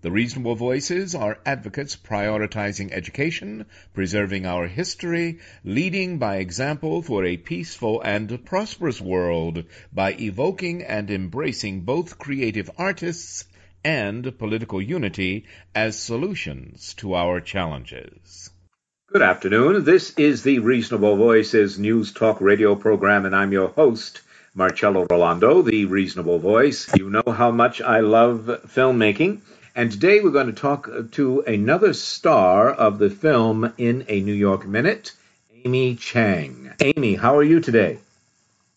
The reasonable voices are advocates prioritizing education, preserving our history, leading by example for a peaceful and prosperous world by evoking and embracing both creative artists and political unity as solutions to our challenges. Good afternoon. This is the Reasonable Voices News Talk radio program, and I'm your host, Marcello Rollando, the Reasonable Voice. You know how much I love filmmaking. And today we're going to talk uh, to another star of the film In a New York Minute, Amy Chang. Amy, how are you today?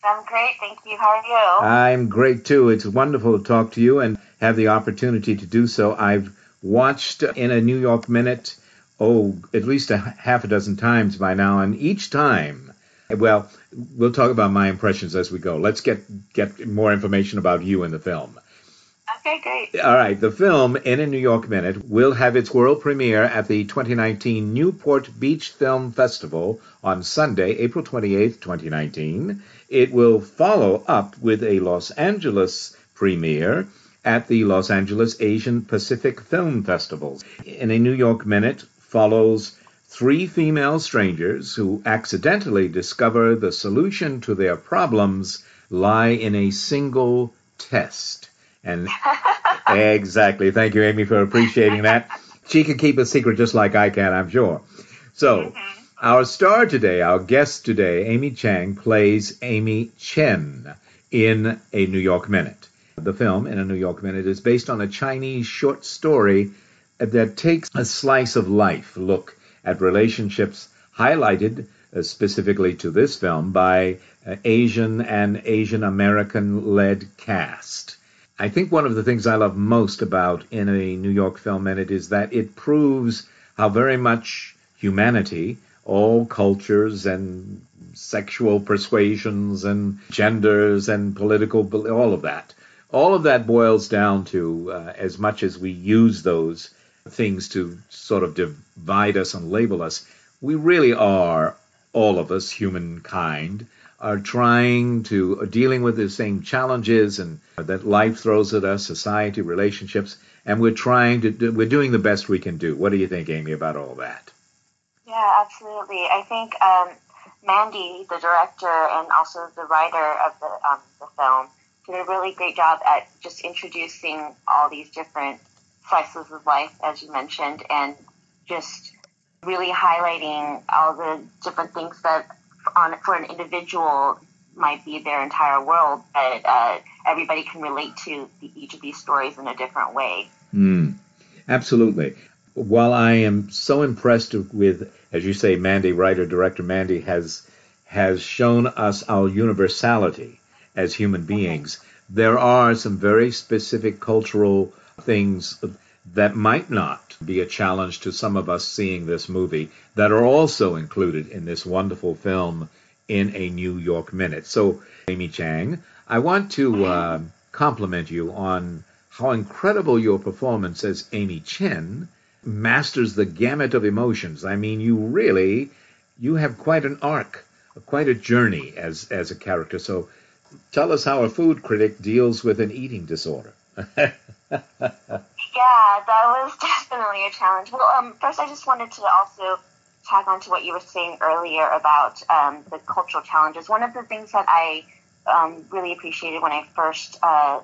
I'm great, thank you. How are you? I'm great too. It's wonderful to talk to you and have the opportunity to do so. I've watched In a New York Minute, oh, at least a half a dozen times by now, and each time, well, we'll talk about my impressions as we go. Let's get get more information about you in the film. Okay, great. All right. The film, In a New York Minute, will have its world premiere at the 2019 Newport Beach Film Festival on Sunday, April 28, 2019. It will follow up with a Los Angeles premiere at the Los Angeles Asian Pacific Film Festival. In a New York Minute follows three female strangers who accidentally discover the solution to their problems lie in a single test. And exactly. Thank you, Amy, for appreciating that. She can keep a secret just like I can, I'm sure. So, mm-hmm. our star today, our guest today, Amy Chang, plays Amy Chen in A New York Minute. The film, In a New York Minute, is based on a Chinese short story that takes a slice of life look at relationships highlighted uh, specifically to this film by uh, Asian and Asian American led cast. I think one of the things I love most about in a New York film minute is that it proves how very much humanity, all cultures and sexual persuasions and genders and political, all of that, all of that boils down to uh, as much as we use those things to sort of divide us and label us, we really are all of us humankind are trying to are dealing with the same challenges and that life throws at us, society, relationships, and we're trying to do, we're doing the best we can do. What do you think, Amy, about all that? Yeah, absolutely. I think um, Mandy, the director and also the writer of the um, the film, did a really great job at just introducing all these different slices of life, as you mentioned, and just really highlighting all the different things that on for an individual might be their entire world, but uh, everybody can relate to the, each of these stories in a different way. Mm, absolutely. While I am so impressed with, as you say, Mandy, writer director Mandy has has shown us our universality as human beings. There are some very specific cultural things that might not be a challenge to some of us seeing this movie that are also included in this wonderful film in a New York Minute. So, Amy Chang, I want to uh, compliment you on how incredible your performance as Amy Chen masters the gamut of emotions. I mean, you really you have quite an arc, quite a journey as as a character. So, tell us how a food critic deals with an eating disorder. Yeah, that was definitely a challenge. Well, um, first I just wanted to also tag on to what you were saying earlier about um, the cultural challenges. One of the things that I um, really appreciated when I first uh,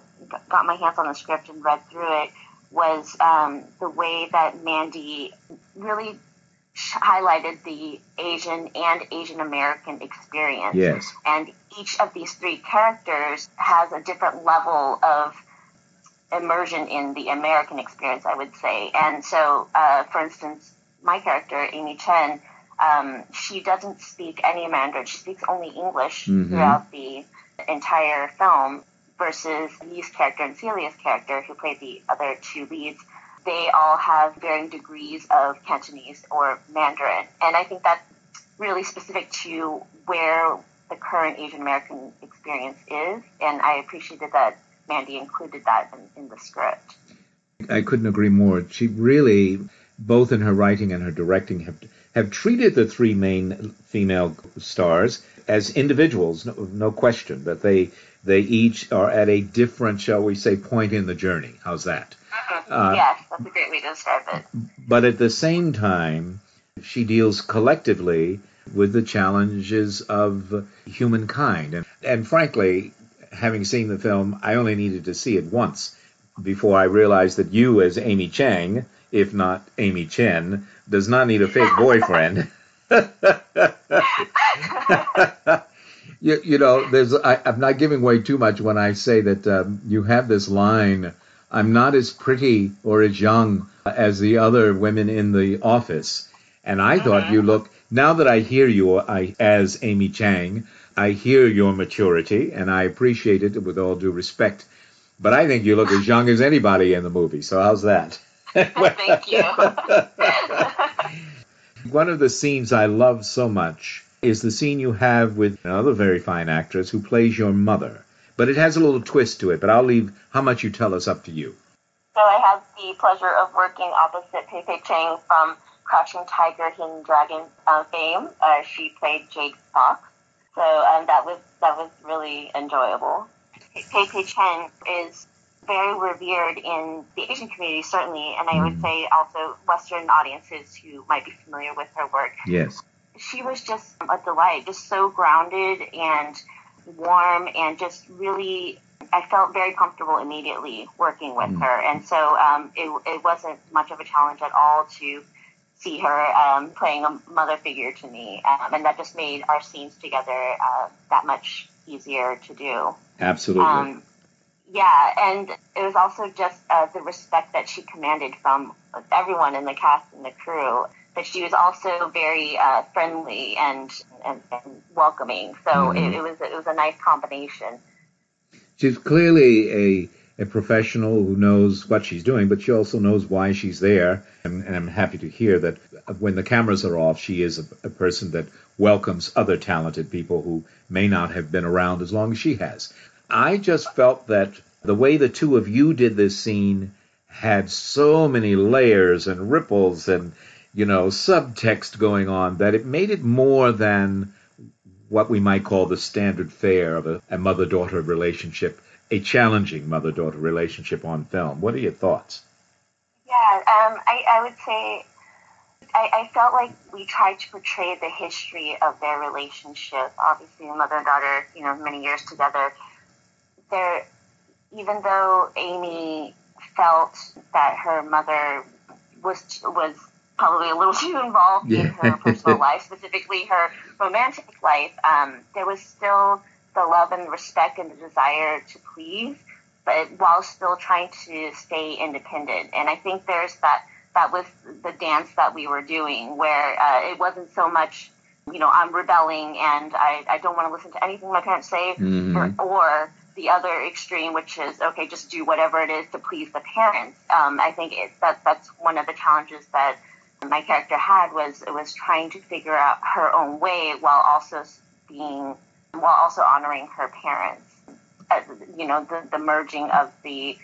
got my hands on the script and read through it was um, the way that Mandy really highlighted the Asian and Asian American experience. Yes. And each of these three characters has a different level of immersion in the American experience, I would say. And so, uh, for instance, my character, Amy Chen, um, she doesn't speak any Mandarin. She speaks only English Mhm. throughout the entire film versus Yi's character and Celia's character, who played the other two leads. They all have varying degrees of Cantonese or Mandarin. And I think that's really specific to where the current Asian American experience is. And I appreciated that Mandy included that in, in the script. I couldn't agree more. She really, both in her writing and her directing, have have treated the three main female stars as individuals, no, no question. That they they each are at a different, shall we say, point in the journey. How's that? Uh, yes, that's a great way to describe it. But at the same time, she deals collectively with the challenges of humankind. And, and frankly, having seen the film, I only needed to see it once before I realized that you, as Amy Chang, if not Amy Chen, does not need a fake boyfriend. you, you know, there's I, I'm not giving away too much when I say that um, you have this line. I'm not as pretty or as young as the other women in the office, and I thought you look. Now that I hear you I, as Amy Chang, I hear your maturity, and I appreciate it with all due respect. But I think you look as young as anybody in the movie. So how's that? Thank you. One of the scenes I love so much is the scene you have with another very fine actress who plays your mother. But it has a little twist to it, but I'll leave how much you tell us up to you. So I had the pleasure of working opposite Pei Pei Cheng from Crouching Tiger, Hidden Dragon uh, fame. Uh, she played Jade Fox, so um, that was that was really enjoyable. Pei Pei Cheng is very revered in the Asian community, certainly, and I would say also Western audiences who might be familiar with her work. Yes. She was just a delight, just so grounded and warm, and just really I felt very comfortable immediately working with Mm. her, and so um, it, it wasn't much of a challenge at all to see her um, playing a mother figure to me, um, and that just made our scenes together uh, that much easier to do. Absolutely. Um, yeah, and it was also just uh, the respect that she commanded from everyone in the cast and the crew. That she was also very uh, friendly and, and, and welcoming. So Mhm. it, it was it was a nice combination. She's clearly a, a professional who knows what she's doing, but she also knows why she's there. And, and I'm happy to hear that when the cameras are off, she is a, a person that welcomes other talented people who may not have been around as long as she has. I just felt that the way the two of you did this scene had so many layers and ripples and, you know, subtext going on that it made it more than what we might call the standard fare of a, a mother daughter relationship, a challenging mother daughter relationship on film. What are your thoughts? Yeah, um, I, I would say I, I felt like we tried to portray the history of their relationship. Obviously, mother and daughter, you know, many years together. There, even though Amy felt that her mother was was probably a little too involved in her personal life, specifically her romantic life, um, there was still the love and respect and the desire to please, but while still trying to stay independent. And I think there's that that was the dance that we were doing, where uh, it wasn't so much, you know, I'm rebelling and I, I don't want to listen to anything my parents say, Mhm. or, or the other extreme, which is okay, just do whatever it is to please the parents. Um, I think it, that that's one of the challenges that my character had was it was trying to figure out her own way while also being while also honoring her parents. You know, the, the merging of the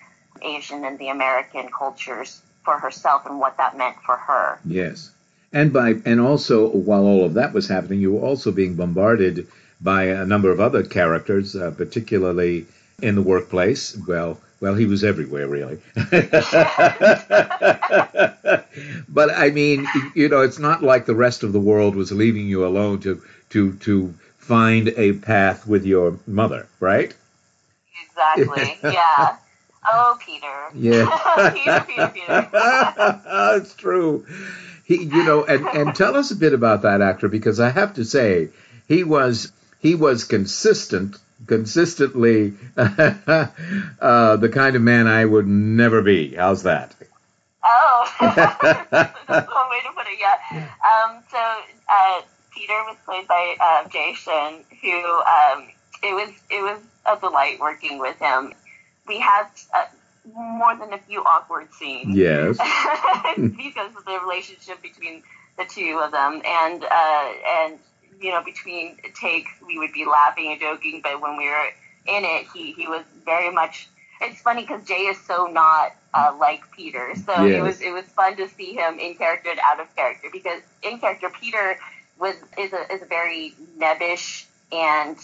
Asian and the American cultures for herself and what that meant for her. Yes. And by and also while all of that was happening, you were also being bombarded by a number of other characters, uh, particularly in the workplace. Well, Well, he was everywhere, really. but I mean, you know, it's not like the rest of the world was leaving you alone to to to find a path with your mother, right? Exactly. Yeah. Oh, Peter. Yeah. Peter, Peter, Peter. it's true. He, you know, and and tell us a bit about that actor because I have to say he was he was consistent, consistently uh, the kind of man I would never be. How's that? Oh, that's one way to put it. Yeah. Um, so uh, Peter was played by uh, Jay Shin, who um, it was it was a delight working with him. We had uh, more than a few awkward scenes. Yes. because of the relationship between the two of them, and uh, and you know between takes we would be laughing and joking, but when we were in it, he he was very much. It's funny because Jay is so not uh, like Peter, so Yes. it was it was fun to see him in character and out of character because in character Peter was is a is a very nebbish and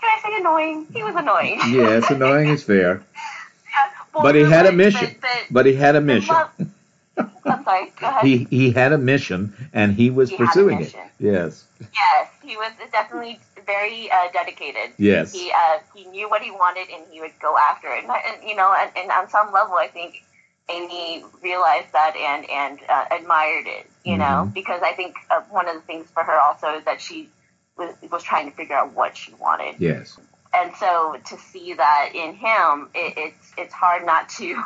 can I say annoying? He was annoying. yes, annoying is fair. Yeah, well, But he had a but- mission. but- But he had a but mission. I'm sorry. Go ahead. He he had a mission and he was He pursuing it. Yes. Yes, he was definitely very uh, dedicated. Yes. He uh, he knew what he wanted and he would go after it. And, and you know, and, and on some level, I think Amy realized that and and uh, admired it. You know, Mhm. because I think uh, one of the things for her also is that she was, was trying to figure out what she wanted. Yes. And so to see that in him, it, it's it's hard not to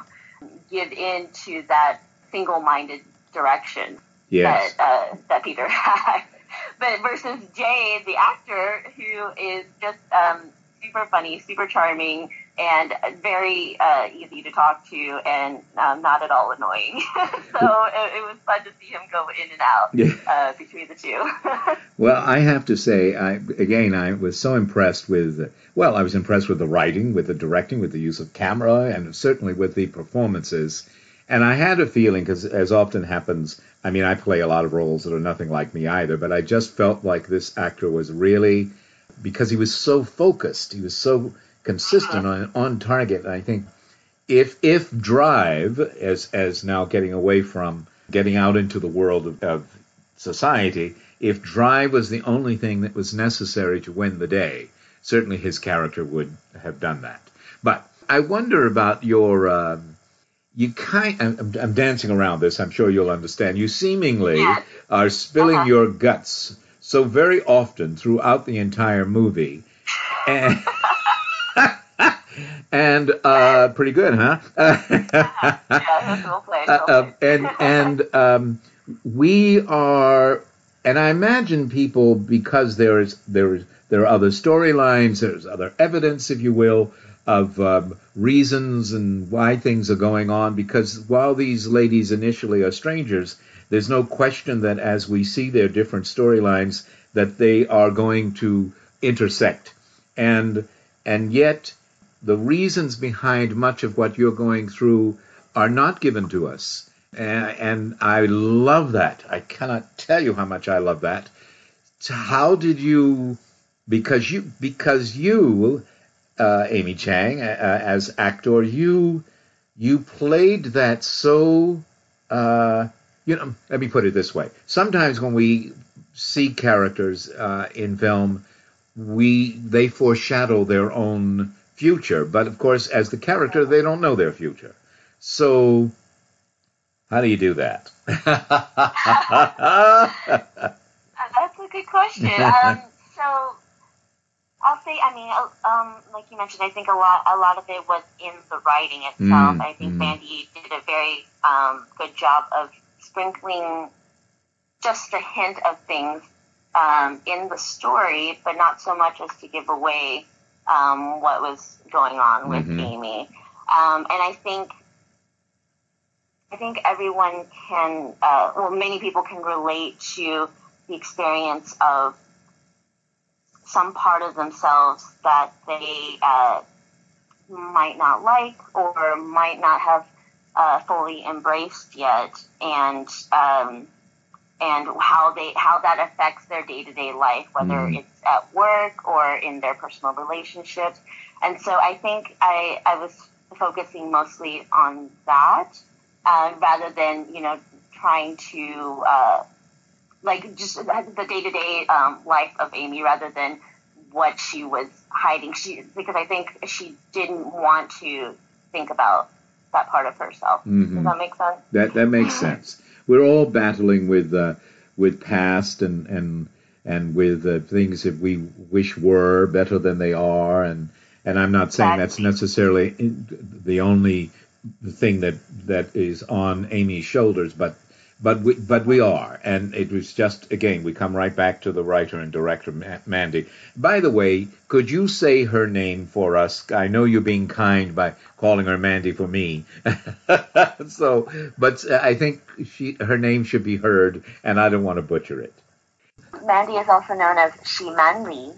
give in to that single-minded direction Yes. that uh, that Peter had. but versus Jay, the actor, who is just um, super funny, super charming, and very uh, easy to talk to, and um, not at all annoying. so it, it was fun to see him go in and out Yeah. uh, between the two. Well, I have to say, I again, I was so impressed with. Well, I was impressed with the writing, with the directing, with the use of camera, and certainly with the performances. And I had a feeling, because as often happens, I mean, I play a lot of roles that are nothing like me either, but I just felt like this actor was really, because he was so focused, he was so consistent on, on target. And I think if if Drive, as as now getting away from getting out into the world of, of society, if Drive was the only thing that was necessary to win the day, certainly his character would have done that. But I wonder about your. Um, you kind. I'm, I'm dancing around this. I'm sure you'll understand. You seemingly Yes. are spilling Uh-huh. your guts so very often throughout the entire movie, and. and uh, pretty good, huh? yeah, well played. Uh, Well uh, and and um, we are, and I imagine people because there is there is there are other storylines, there's other evidence, if you will, of um, reasons and why things are going on. Because while these ladies initially are strangers, there's no question that as we see their different storylines, that they are going to intersect, and and yet the reasons behind much of what you're going through are not given to us. And, I love that. I cannot tell you how much I love that. How did you, because you, because you, uh, Amy Chang, uh, as actor, you, you played that so, uh, you know, let me put it this way. Sometimes when we see characters uh, in film, we they foreshadow their own future, but of course, as the character, they don't know their future. So, how do you do that? Uh, That's a good question. Um, so I'll say, I mean, uh, um, like you mentioned, I think a lot, a lot of it was in the writing itself. Mm, I think mm. Mandy did a very um, good job of sprinkling just a hint of things um, in the story, but not so much as to give away um, what was going on with Mhm. Amy. Um, and I think I think everyone can, uh, well, many people can relate to the experience of some part of themselves that they uh, might not like or might not have uh, fully embraced yet, and um, and how they how that affects their day to day life, whether Mm. it's at work or in their personal relationships. And so I think I I was focusing mostly on that uh, rather than you know trying to uh, like just the day to day life of Amy rather than what she was hiding. She because I think she didn't want to think about that part of herself. Mhm. Does that make sense? That that makes sense. We're all battling with uh, with past and and and with uh, things that we wish were better than they are, and and I'm not saying that's necessarily the only thing that that is on Amy's shoulders, but but we but we are, and it was just again we come right back to the writer and director Ma- Mandy. By the way, could you say her name for us? I know you're being kind by calling her Mandy for me. so, but uh, I think she her name should be heard, and I don't want to butcher it. Mandy is also known as Ximan Li.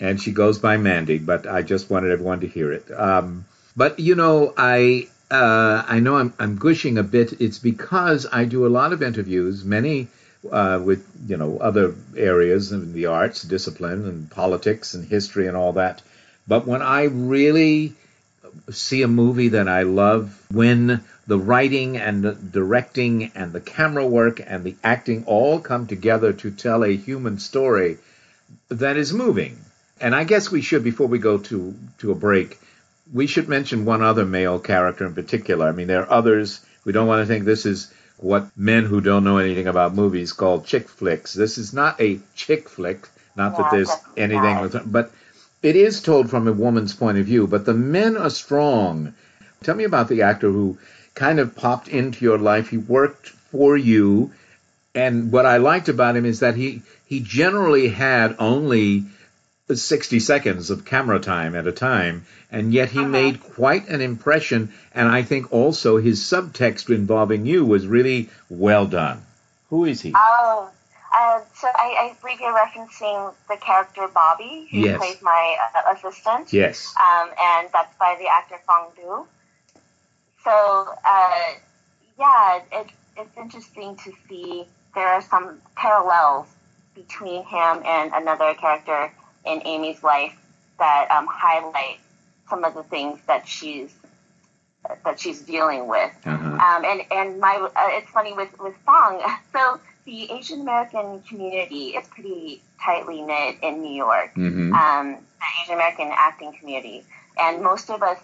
and she goes by Mandy, but I just wanted everyone to hear it. Um, but you know, I uh, I know I'm I'm gushing a bit. It's because I do a lot of interviews, many uh, with you know other areas in the arts, discipline, and politics, and history, and all that. But when I really see a movie that I love, when the writing and the directing and the camera work and the acting all come together to tell a human story that is moving. And I guess we should, before we go to, to a break, we should mention one other male character in particular. I mean, there are others. We don't want to think this is what men who don't know anything about movies call chick flicks. This is not a chick flick. Not that there's anything with but it is told from a woman's point of view. But the men are strong. Tell me about the actor who kind of popped into your life. He worked for you, and what I liked about him is that he he generally had only 60 seconds of camera time at a time, and yet he made quite an impression. And I think also his subtext involving you was really well done. Who is he? Oh, uh, so I, I believe you're referencing the character Bobby, who Yes. plays my uh, assistant. Yes. Um, and that's by the actor Fong Du. So, uh, yeah, it, it's interesting to see there are some parallels between him and another character in Amy's life that um, highlight some of the things that she's that she's dealing with. Uh-huh. Um, and and my uh, it's funny with with Fong. So the Asian American community is pretty tightly knit in New York. Mhm. Um, the Asian American acting community, and most of us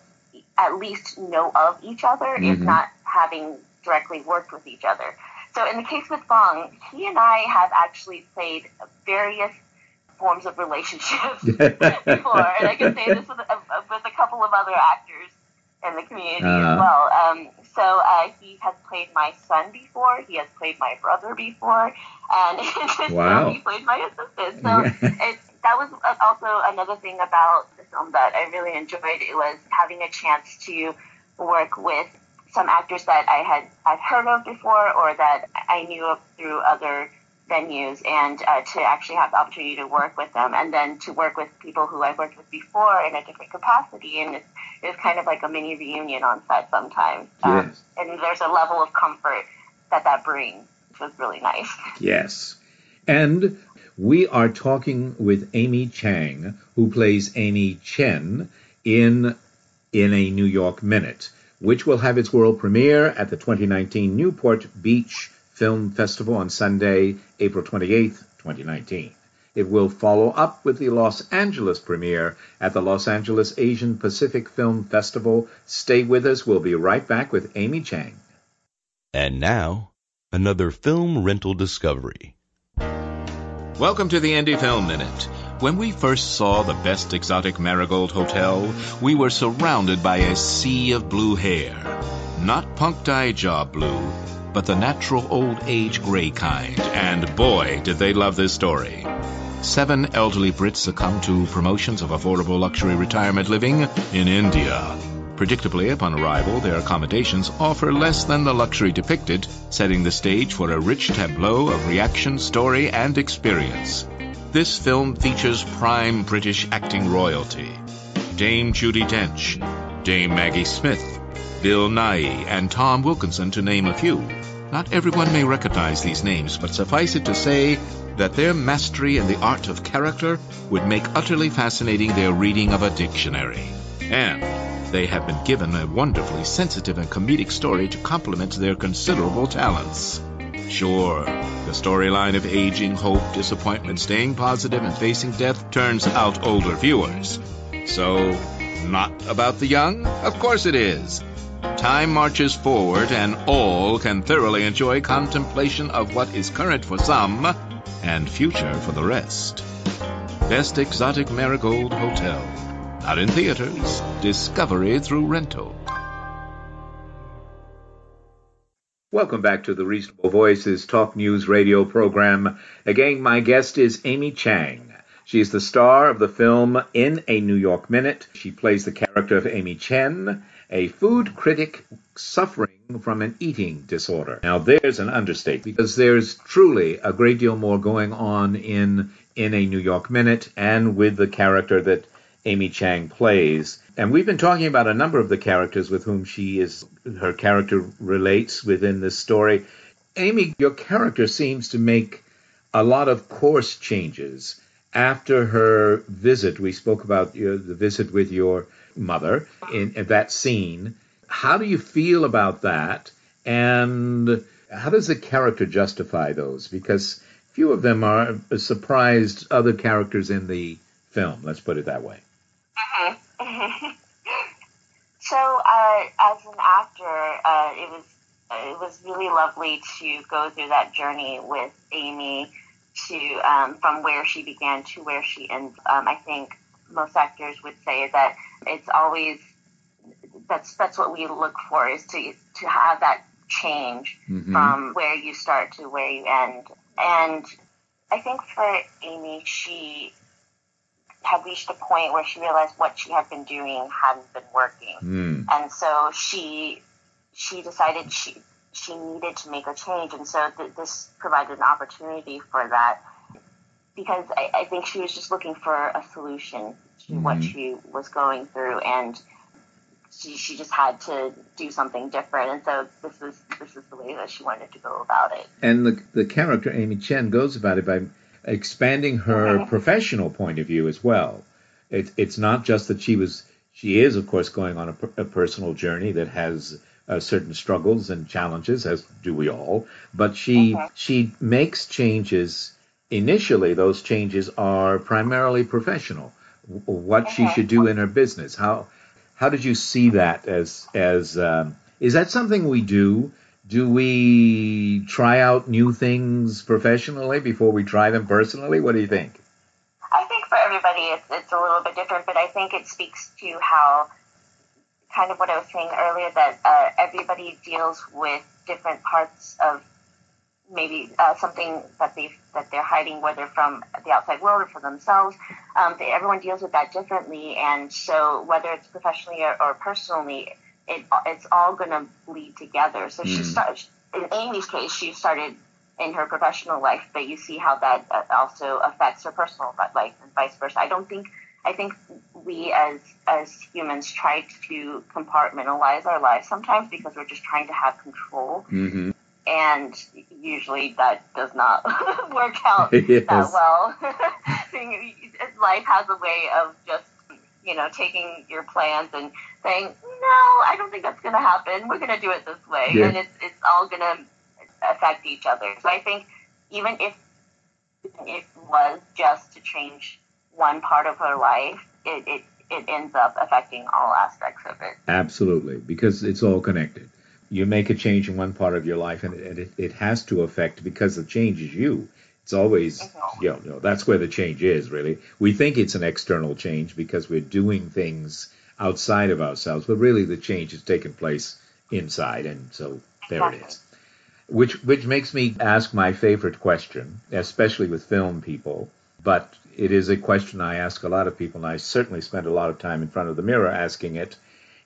at least know of each other, if Mhm. not having directly worked with each other. So in the case with Fong, he and I have actually played various forms of relationships before, and I can say this with a, with a couple of other actors in the community Uh-huh. as well. Um, so uh, he has played my son before. He has played my brother before, and Wow. he played my assistant. So it, that was also another thing about the film that I really enjoyed. It was having a chance to work with some actors that I had I've heard of before or that I knew of through other venues, and uh, to actually have the opportunity to work with them, and then to work with people who I've worked with before in a different capacity, and it's, it's kind of like a mini reunion on set sometimes. Um, Yes. and there's a level of comfort that that brings, which was really nice. Yes. And we are talking with Amy Chang, who plays Amy Chen in in a New York Minute, which will have its world premiere at the 2019 Newport Beach Film Festival on Sunday, April 28th, 2019. It will follow up with the Los Angeles premiere at the Los Angeles Asian Pacific Film Festival. Stay with us. We'll be right back with Amy Chang. And now, another film rental discovery. Welcome to the Indie Film Minute. When we first saw the best exotic marigold hotel, we were surrounded by a sea of blue hair. Not punk dye job blue, but the natural old age gray kind. And boy, did they love this story. Seven elderly Brits succumb to promotions of affordable luxury retirement living in India. Predictably, upon arrival, their accommodations offer less than the luxury depicted, setting the stage for a rich tableau of reaction, story, and experience. This film features prime British acting royalty. Dame Judi Dench, Dame Maggie Smith, Bill Nighy, and Tom Wilkinson, to name a few. Not everyone may recognize these names, but suffice it to say that their mastery in the art of character would make utterly fascinating their reading of a dictionary. And they have been given a wonderfully sensitive and comedic story to complement their considerable talents. Sure, the storyline of aging, hope, disappointment, staying positive, and facing death turns out older viewers. So, not about the young? Of course it is. Time marches forward, and all can thoroughly enjoy contemplation of what is current for some and future for the rest. Best Exotic Marigold Hotel. Out in theaters, discovery through rental. Welcome back to the Reasonable Voices Talk News radio program. Again, my guest is Amy Chang. She is the star of the film In a New York Minute. She plays the character of Amy Chen, a food critic suffering from an eating disorder. Now, there's an understatement because there's truly a great deal more going on in In a New York Minute and with the character that Amy Chang plays. And we've been talking about a number of the characters with whom she is, her character relates within this story. Amy, your character seems to make a lot of course changes after her visit. We spoke about you know, the visit with your mother in, in that scene. How do you feel about that? And how does the character justify those? Because few of them are surprised other characters in the film. Let's put it that way. Mm-hmm. so, uh, as an actor, uh, it was it was really lovely to go through that journey with Amy to um, from where she began to where she ends. Um, I think most actors would say that it's always that's that's what we look for is to to have that change mm-hmm. from where you start to where you end. And I think for Amy, she had reached a point where she realized what she had been doing hadn't been working, mm. and so she she decided she she needed to make a change, and so th- this provided an opportunity for that because I, I, think she was just looking for a solution to mm-hmm. what she was going through, and she she just had to do something different, and so this was this is the way that she wanted to go about it. And the the character Amy Chen goes about it by expanding her mm-hmm. professional point of view as well. It, it's not just that she was, she is, of course, going on a, a personal journey that has uh, certain struggles and challenges, as do we all. But she mm-hmm. she makes changes. Initially, those changes are primarily professional. What she mm-hmm. should do in her business. How how did you see that as as um, is that something we do? do we try out new things professionally before we try them personally? What do you think? I think for everybody it's, it's a little bit different, but I think it speaks to how kind of what I was saying earlier that uh, everybody deals with different parts of maybe uh, something that they that they're hiding, whether from the outside world or for themselves. Um, they, everyone deals with that differently, and so whether it's professionally or, or personally, it, it's all going to bleed together. So mm. she started, in Amy's case, she started in her professional life, but you see how that uh, also affects her personal life and vice versa. I don't think, I think we as, as humans try to compartmentalize our lives sometimes because we're just trying to have control. Mm-hmm. And usually that does not work out yes. that well. Life has a way of just you know, taking your plans and saying, no, I don't think that's going to happen. We're going to do it this way. Yeah. And it's, it's all going to affect each other. So I think even if it was just to change one part of her life, it, it, it ends up affecting all aspects of it. Absolutely, because it's all connected. You make a change in one part of your life, and it, it has to affect because the change is you. It's always, mm-hmm. you know, that's where the change is, really. We think it's an external change because we're doing things outside of ourselves, but really the change has taken place inside, and so there exactly. it is. Which, which makes me ask my favorite question, especially with film people, but it is a question I ask a lot of people, and I certainly spend a lot of time in front of the mirror asking it.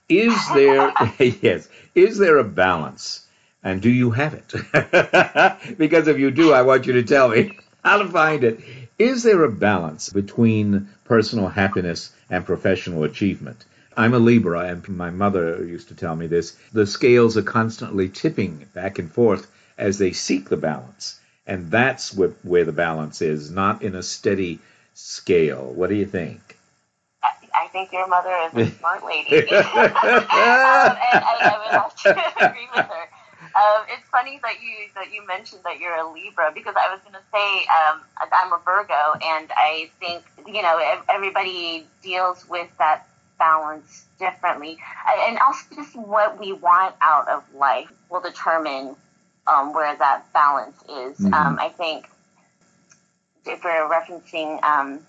Is there, yes, is there a balance and do you have it? because if you do, I want you to tell me how to find it. Is there a balance between personal happiness and professional achievement? I'm a Libra, and my mother used to tell me this. The scales are constantly tipping back and forth as they seek the balance. And that's where, where the balance is, not in a steady scale. What do you think? I think your mother is a smart lady. um, and I, I would have to agree with her. Um, it's funny that you that you mentioned that you're a Libra because I was going to say um, I'm a Virgo, and I think you know everybody deals with that balance differently, and also just what we want out of life will determine um, where that balance is. Mm-hmm. Um, I think if we're referencing um,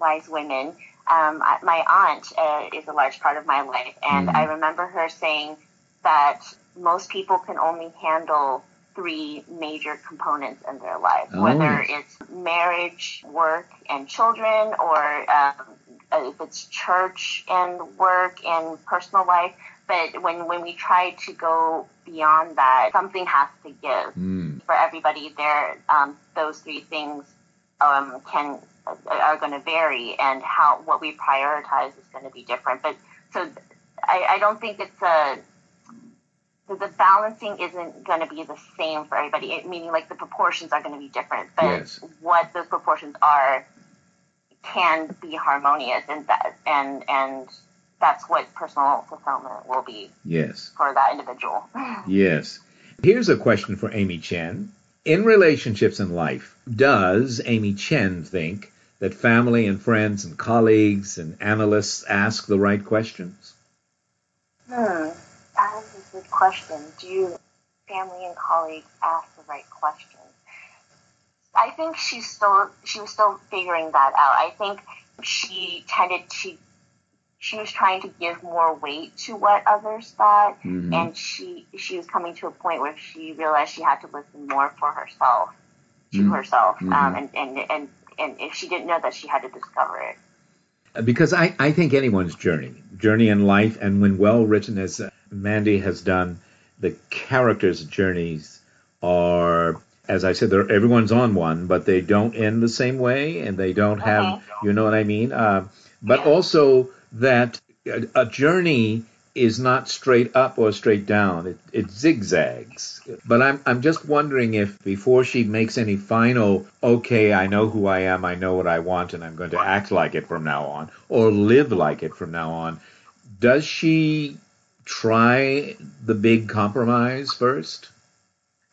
wise women, um, my aunt uh, is a large part of my life, and mm-hmm. I remember her saying that most people can only handle three major components in their life, oh. whether it's marriage, work, and children, or um, if it's church and work and personal life. But when, when we try to go beyond that, something has to give. Mm. For everybody, there um, those three things um, can are going to vary, and how what we prioritize is going to be different. But so I, I don't think it's a the, the balancing isn't going to be the same for everybody. It, meaning, like the proportions are going to be different, but yes. what those proportions are can be harmonious, and that and and that's what personal fulfillment will be. Yes. For that individual. yes. Here's a question for Amy Chen. In relationships in life, does Amy Chen think that family and friends and colleagues and analysts ask the right questions? Hmm that is a good question. Do family and colleagues ask the right questions? I think she's still she was still figuring that out. I think she tended to she was trying to give more weight to what others thought, mm-hmm. and she she was coming to a point where she realized she had to listen more for herself to mm-hmm. herself, mm-hmm. Um, and, and and and if she didn't know that, she had to discover it because I, I think anyone's journey, journey in life, and when well written as Mandy has done, the characters' journeys are, as I said, everyone's on one, but they don't end the same way, and they don't have, you know what I mean? Uh, but yeah. also that a, journey is not straight up or straight down. It, it zigzags. But I'm, I'm just wondering if before she makes any final, okay, I know who I am, I know what I want, and I'm going to act like it from now on, or live like it from now on, does she try the big compromise first?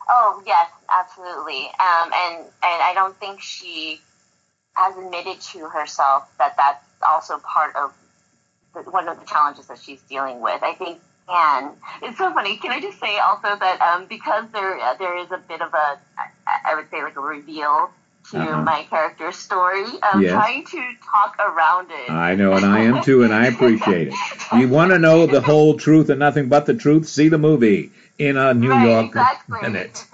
Oh, yes, absolutely. Um, and, and I don't think she has admitted to herself that that's also part of one of the challenges that she's dealing with. I think and it's so funny. Can I just say also that um, because there uh, there is a bit of a I would say like a reveal to uh-huh. my character's story. I'm yes. trying to talk around it. I know, and I am too, and I appreciate it. You want to know the whole truth and nothing but the truth? See the movie in a New right, York exactly. minute.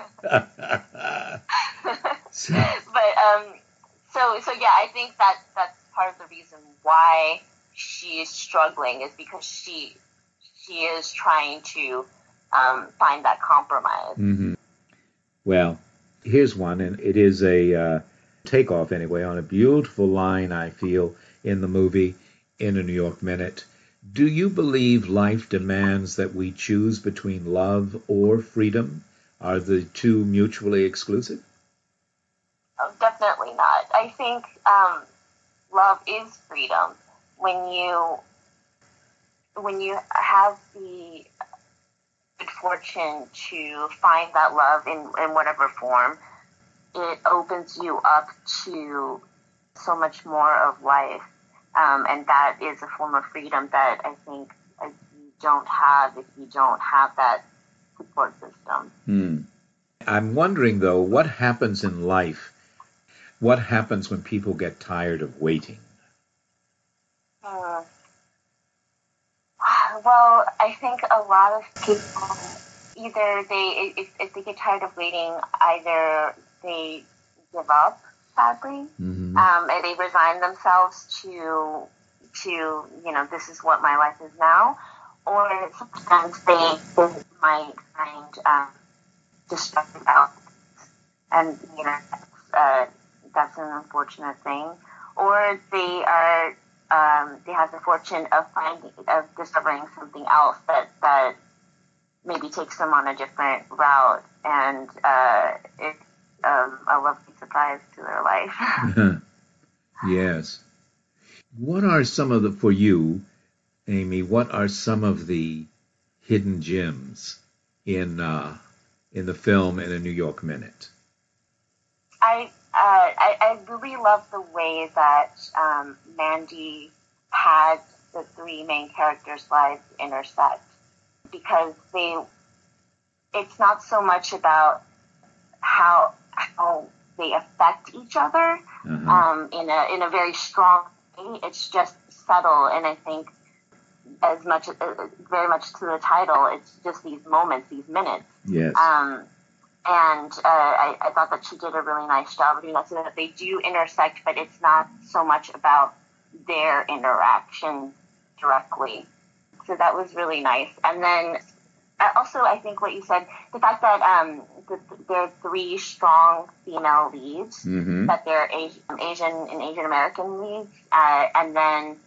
so. But um, so so yeah, I think that that's part of the reason why she is struggling is because she she is trying to um, find that compromise. Mm-hmm. Well, here's one, and it is a uh, takeoff anyway on a beautiful line I feel in the movie in a New York Minute. Do you believe life demands that we choose between love or freedom? Are the two mutually exclusive? Oh, definitely not. I think um, love is freedom when you when you have the good fortune to find that love in, in whatever form, it opens you up to so much more of life. Um, and that is a form of freedom that I think you don't have if you don't have that support system. Hmm. I'm wondering, though, what happens in life? What happens when people get tired of waiting? Uh, well, I think a lot of people either they if, if they get tired of waiting, either they give up sadly, mm-hmm. um, and they resign themselves to to you know this is what my life is now, or sometimes they might find um, destructive outcomes, and you know uh, that's an unfortunate thing, or they are um, they have the fortune of finding of discovering something else that that maybe takes them on a different route, and uh, it's um, a lovely surprise to their life. yes. What are some of the for you Amy, what are some of the hidden gems in uh, in the film in a New York Minute? I uh, I, I really love the way that um, Mandy had the three main characters' lives intersect because they it's not so much about how how they affect each other Uh-huh. um, in a in a very strong way. It's just subtle, and I think as much uh, very much to the title, it's just these moments, these minutes. Yes. Um, and uh, I, I thought that she did a really nice job of doing that, so that they do intersect, but it's not so much about their interaction directly. So that was really nice. And then uh, also, I think what you said, the fact that um, the, there are three strong female leads, Mhm. that they're Asian, Asian and Asian American leads, uh, and then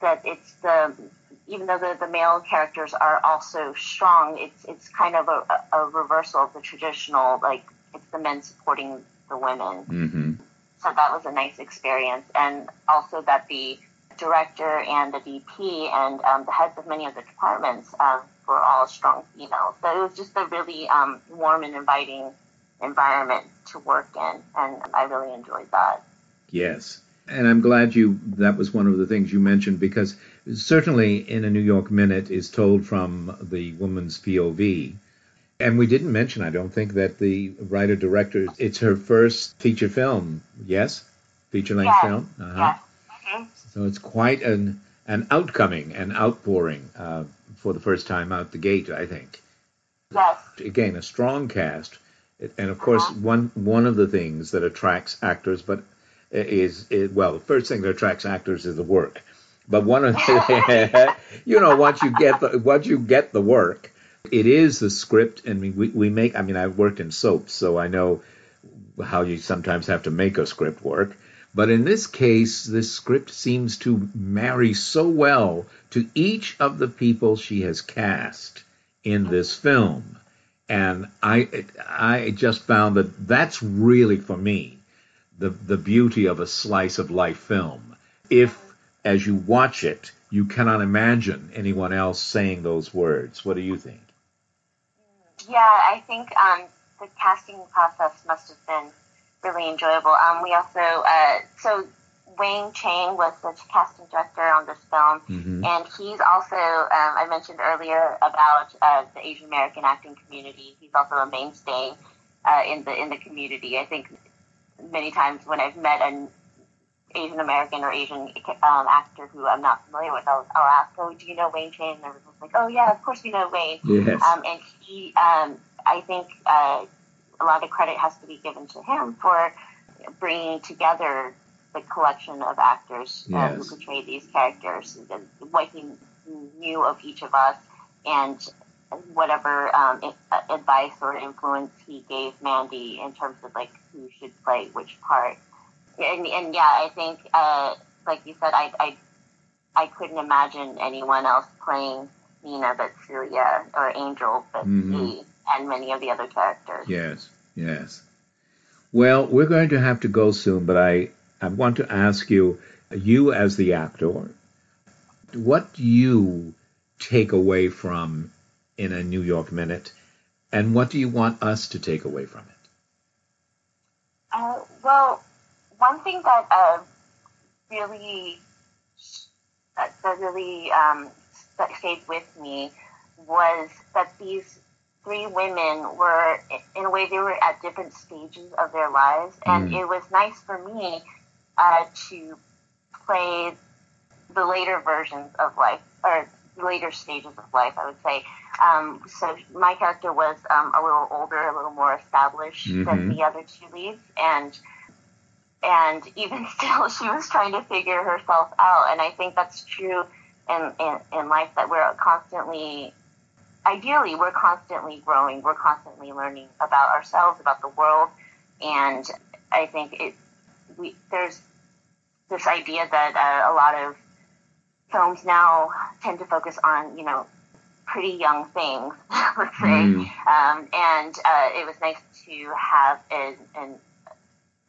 that it's the even though the, the male characters are also strong, it's it's kind of a, a reversal of the traditional like it's the men supporting the women. Mm-hmm. So that was a nice experience, and also that the director and the DP and um, the heads of many of the departments um, were all strong females. So it was just a really um, warm and inviting environment to work in, and I really enjoyed that. Yes. And I'm glad you that was one of the things you mentioned because certainly in a New York Minute is told from the woman's POV. And we didn't mention, I don't think, that the writer director it's her first feature film, yes? Feature length Yes, film? Uh-huh. Mhm. So it's quite an an outcoming, an outpouring uh, for the first time out the gate, I think. Yes. Again, a strong cast, and of course, one one of the things that attracts actors, but is, is well, the first thing that attracts actors is the work. But one of the, you know, once you get the once you get the work, it is the script, and we we make. I mean, I've worked in soaps, so I know how you sometimes have to make a script work. But in this case, this script seems to marry so well to each of the people she has cast in this film. And I, I just found that that's really for me the, the beauty of a slice of life film. If, as you watch it, you cannot imagine anyone else saying those words. What do you think? Yeah, I think um, the casting process must have been really enjoyable. Um, we also, uh, so Wayne Chang was the casting director on this film, Mhm. and he's also, um, I mentioned earlier about uh, the Asian American acting community. He's also a mainstay uh, in the in the community. I think many times when I've met an Asian American or Asian um, actor who I'm not familiar with, I'll, I'll ask, "Oh, do you know Wayne Chang?" And everyone's like, "Oh yeah, of course we know Wayne." Yes. Um, and he, um, I think, uh, a lot of credit has to be given to him for bringing together the collection of actors uh, who portrayed these characters, and what he knew of each of us, and whatever um, advice or influence he gave Mandy in terms of like who should play which part. And, and yeah, I think, uh, like you said, I, I I couldn't imagine anyone else playing Nina but Celia or Angel but Mhm. Lee and many of the other characters. Yes, yes. Well, we're going to have to go soon, but I, I want to ask you, you as the actor, what do you take away from in a New York Minute, and what do you want us to take away from it? Uh, well, one thing that uh, really that, really um, that stayed with me was that these three women were, in a way, they were at different stages of their lives, and Mm. it was nice for me uh, to play the later versions of life or later stages of life, I would say. Um, so my character was um, a little older, a little more established than Mhm. the other two leads, and and even still, she was trying to figure herself out. And I think that's true in, in, in life that we're constantly, ideally, we're constantly growing, we're constantly learning about ourselves, about the world, and I think it we there's this idea that uh, a lot of films now tend to focus on you know pretty young things, let's say, Mm. um, and uh, it was nice to have an, an,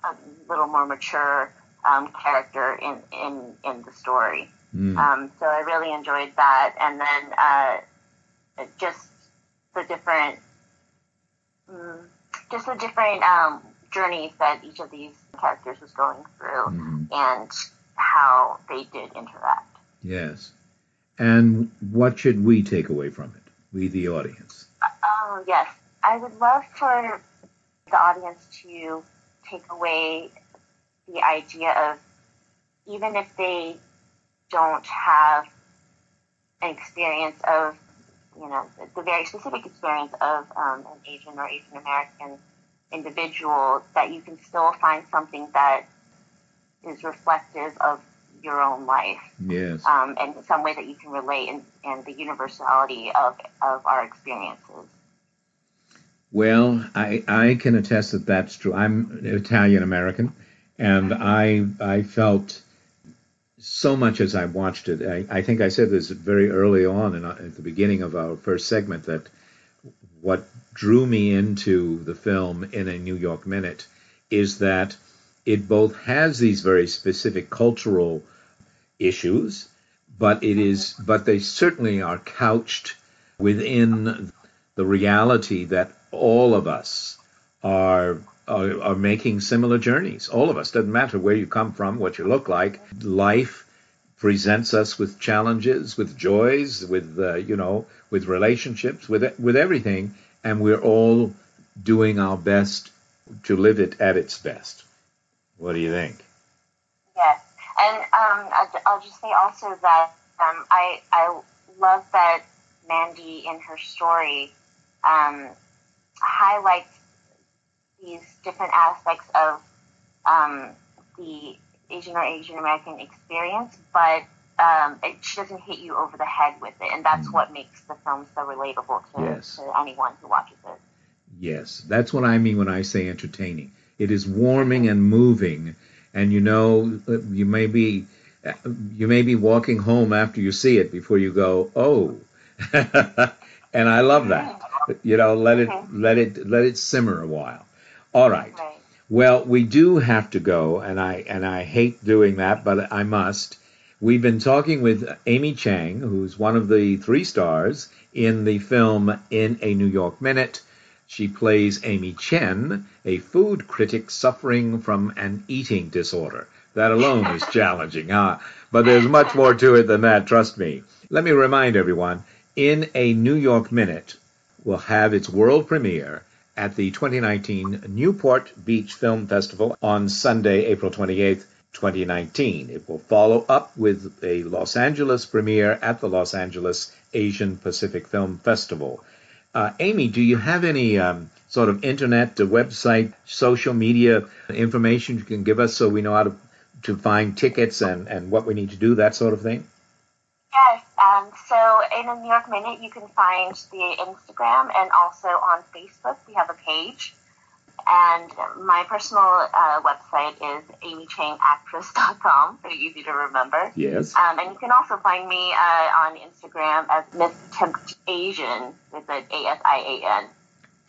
a little more mature um, character in, in in the story. Mm. Um, so I really enjoyed that, and then uh, just the different, mm, just the different um, journeys that each of these characters was going through, Mhm. and how they did interact. Yes. And what should we take away from it? We, the audience. Oh, yes. I would love for the audience to take away the idea of even if they don't have an experience of, you know, the, very specific experience of um, an Asian or Asian American individual, that you can still find something that is reflective of your own life Yes. um, and some way that you can relate and, and the universality of, of our experiences. Well, I, I can attest that that's true. I'm Italian American, and I I felt so much as I watched it. I, I think I said this very early on in, uh, at the beginning of our first segment that what drew me into the film in a New York Minute is that it both has these very specific cultural issues, but it is but they certainly are couched within the reality that all of us are, are are making similar journeys. All of us doesn't matter where you come from, what you look like. Life presents us with challenges, with joys, with uh, you know, with relationships, with with everything, and we're all doing our best to live it at its best. What do you think? Yes, and um, I'll just say also that um, I I love that Mandy in her story um, highlights these different aspects of um, the Asian or Asian American experience, but um, it, she doesn't hit you over the head with it, and that's what makes the film so relatable to, Yes. to anyone who watches it. Yes, that's what I mean when I say entertaining. It is warming and moving, and you know, you may be you may be walking home after you see it before you go, oh, and I love that. You know, let it let it let it simmer a while. All right. Well, we do have to go, and I and I hate doing that, but I must. We've been talking with Amy Chang, who's one of the three stars in the film In a New York Minute. She plays Amy Chen, a food critic suffering from an eating disorder. That alone is challenging, huh? But there's much more to it than that, trust me. Let me remind everyone, In a New York Minute will have its world premiere at the 2019 Newport Beach Film Festival on Sunday, April 28th, 2019. It will follow up with a Los Angeles premiere at the Los Angeles Asian Pacific Film Festival. Uh, Amy, do you have any um, sort of internet, uh, website, social media information you can give us so we know how to, to find tickets and, and what we need to do, that sort of thing? Yes. Um, so in a New York Minute, you can find the Instagram and also on Facebook. We have a page. And my personal uh, website is amychangactress.com. Very easy to remember. Yes. Um, and you can also find me uh, on Instagram as Miss Tempt Asian with an A S I A N.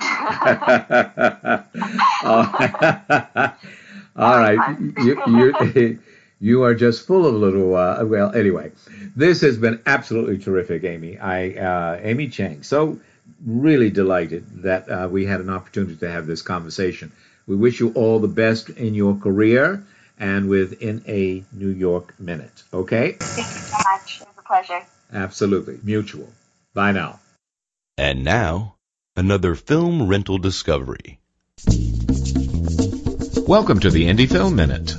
All right. You, you, you are just full of little, uh, well, anyway, this has been absolutely terrific, Amy. I, uh, Amy Chang. So really delighted that uh, we had an opportunity to have this conversation. We wish you all the best in your career and within a New York minute. Okay? Thank you so much. It was a pleasure. Absolutely. Mutual. Bye now. And now, another film rental discovery. Welcome to the Indie Film Minute.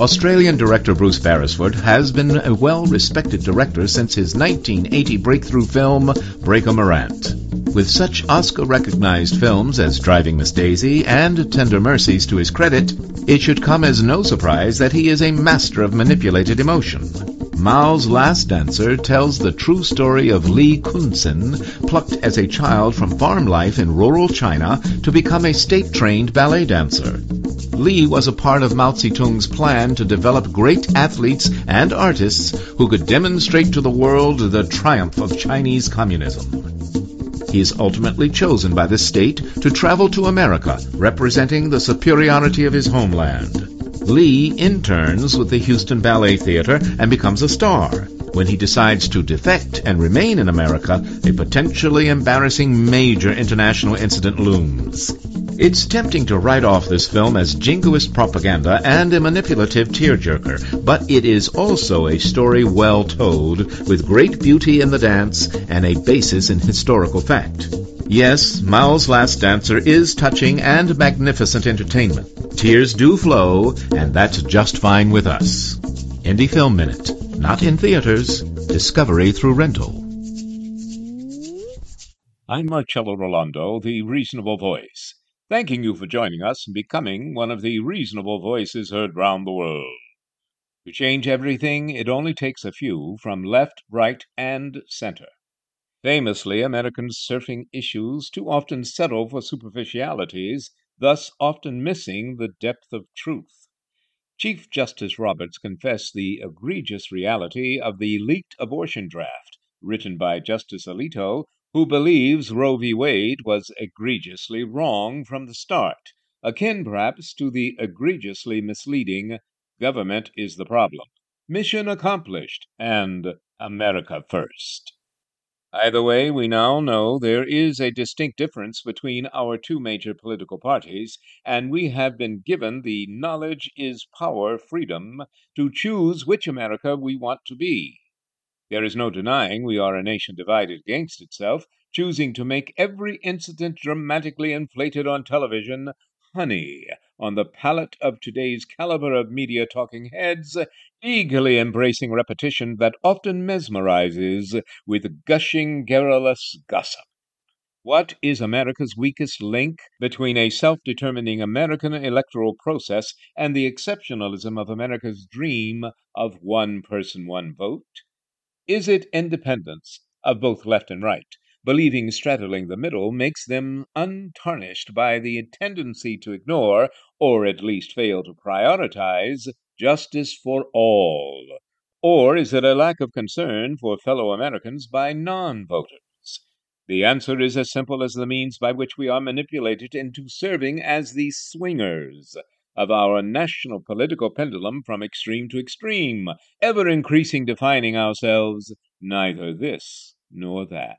Australian director Bruce Beresford has been a well-respected director since his 1980 breakthrough film Breaker Morant. With such Oscar-recognized films as Driving Miss Daisy and Tender Mercies to his credit, it should come as no surprise that he is a master of manipulated emotion. Mao's Last Dancer tells the true story of Li Cunxin, plucked as a child from farm life in rural China to become a state-trained ballet dancer. Li was a part of Mao Zedong's plan to develop great athletes and artists who could demonstrate to the world the triumph of Chinese communism. He is ultimately chosen by the state to travel to America, representing the superiority of his homeland. Li interns with the Houston Ballet Theater and becomes a star, When he decides to defect and remain in America, a potentially embarrassing major international incident looms. It's tempting to write off this film as jingoist propaganda and a manipulative tearjerker, but it is also a story well told, with great beauty in the dance and a basis in historical fact. Yes, Mao's Last Dancer is touching and magnificent entertainment. Tears do flow, and that's just fine with us. Indie Film Minute. Not in theaters. Discovery through rental. I'm Marcello Rollando, the Reasonable Voice, thanking you for joining us and becoming one of the reasonable voices heard round the world. To change everything, it only takes a few from left, right, and center. Famously, Americans surfing issues too often settle for superficialities, thus often missing the depth of truth. Chief Justice Roberts confessed the egregious reality of the leaked abortion draft, written by Justice Alito, who believes Roe v. Wade was egregiously wrong from the start, akin perhaps to the egregiously misleading government is the problem, mission accomplished, and America first. Either way, we now know there is a distinct difference between our two major political parties, and we have been given the knowledge is power freedom to choose which America we want to be. There is no denying we are a nation divided against itself, choosing to make every incident dramatically inflated on television honey on the palate of today's caliber of media talking heads, eagerly embracing repetition that often mesmerizes with gushing, garrulous gossip. What is America's weakest link between a self determining American electoral process and the exceptionalism of America's dream of one person, one vote? Is it independence of both left and right? believing straddling the middle makes them untarnished by the tendency to ignore, or at least fail to prioritize, justice for all? Or is it a lack of concern for fellow Americans by non voters? The answer is as simple as the means by which we are manipulated into serving as the swingers of our national political pendulum from extreme to extreme, ever increasing defining ourselves neither this nor that.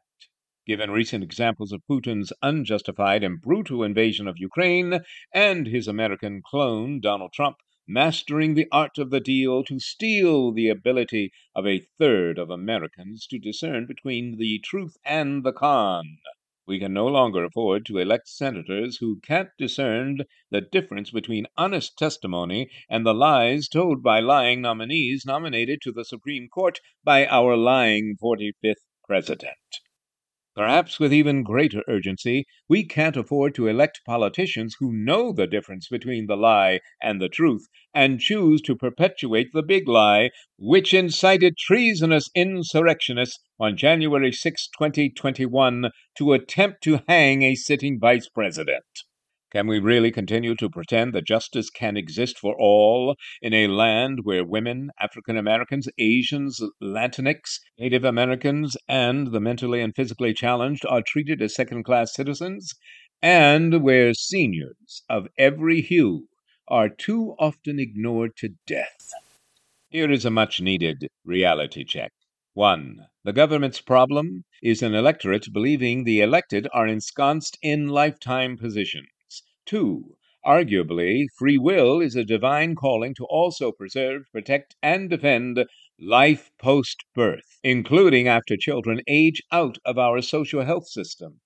Given recent examples of Putin's unjustified and brutal invasion of Ukraine and his American clone, Donald Trump, mastering the art of the deal to steal the ability of a third of Americans to discern between the truth and the con. We can no longer afford to elect senators who can't discern the difference between honest testimony and the lies told by lying nominees nominated to the Supreme Court by our lying 45th president. Perhaps with even greater urgency, we can't afford to elect politicians who know the difference between the lie and the truth and choose to perpetuate the big lie, which incited treasonous insurrectionists on January 6, 2021, to attempt to hang a sitting vice president. Can we really continue to pretend that justice can exist for all in a land where women, African Americans, Asians, Latinx, Native Americans, and the mentally and physically challenged are treated as second class citizens, and where seniors of every hue are too often ignored to death? Here is a much needed reality check. 1. The government's problem is an electorate believing the elected are ensconced in lifetime positions. 2. Arguably, free will is a divine calling to also preserve, protect, and defend life post birth, including after children age out of our social health systems.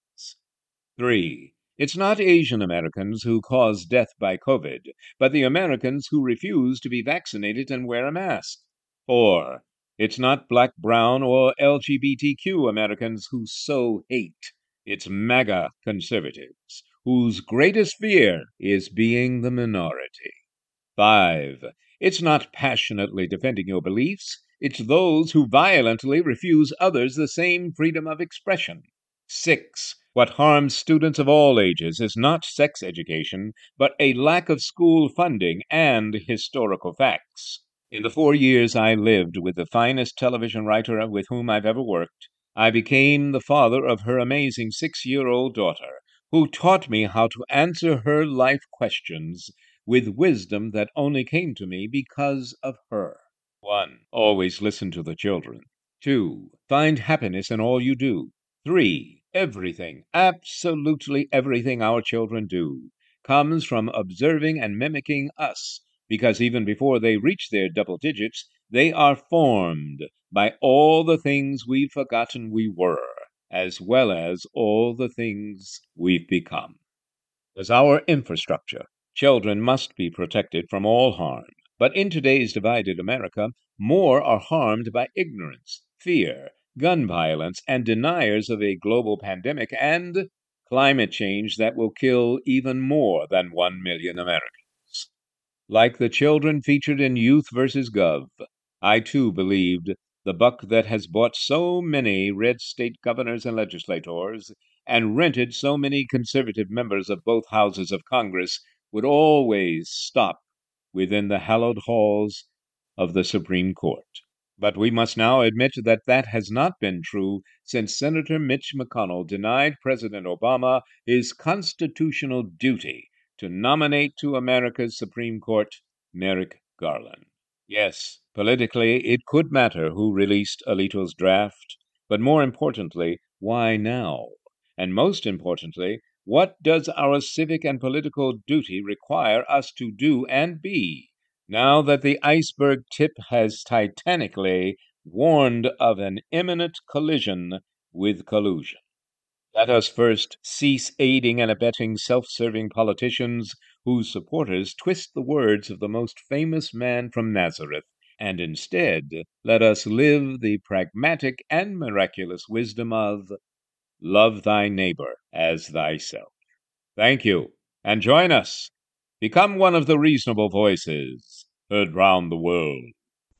3. It's not Asian Americans who cause death by COVID, but the Americans who refuse to be vaccinated and wear a mask. 4. It's not black, brown, or LGBTQ Americans who sow hate. It's MAGA conservatives whose greatest fear is being the minority. 5. It's not passionately defending your beliefs, it's those who violently refuse others the same freedom of expression. 6. What harms students of all ages is not sex education, but a lack of school funding and historical facts. In the four years I lived with the finest television writer with whom I've ever worked, I became the father of her amazing six year old daughter, who taught me how to answer her life questions with wisdom that only came to me because of her. 1. Always listen to the children. Two, find happiness in all you do. Three, everything, absolutely everything our children do comes from observing and mimicking us, because even before they reach their double digits, they are formed by all the things we've forgotten we were, as well as all the things we've become. As our infrastructure, children must be protected from all harm. But in today's divided America, more are harmed by ignorance, fear, gun violence, and deniers of a global pandemic and climate change that will kill even more than 1 million Americans. Like the children featured in Youth vs. Gov, I too believed the buck that has bought so many red state governors and legislators and rented so many conservative members of both houses of Congress would always stop within the hallowed halls of the Supreme Court. But we must now admit that that has not been true since Senator Mitch McConnell denied President Obama his constitutional duty to nominate to America's Supreme Court Merrick Garland. Yes, politically, it could matter who released Alito's draft, but more importantly, why now? And most importantly, what does our civic and political duty require us to do and be now that the iceberg tip has titanically warned of an imminent collision with collusion. Let us first cease aiding and abetting self serving politicians whose supporters twist the words of the most famous man from Nazareth, and instead let us live the pragmatic and miraculous wisdom of love thy neighbor as thyself. Thank you, and join us Become one of the reasonable voices heard round the world.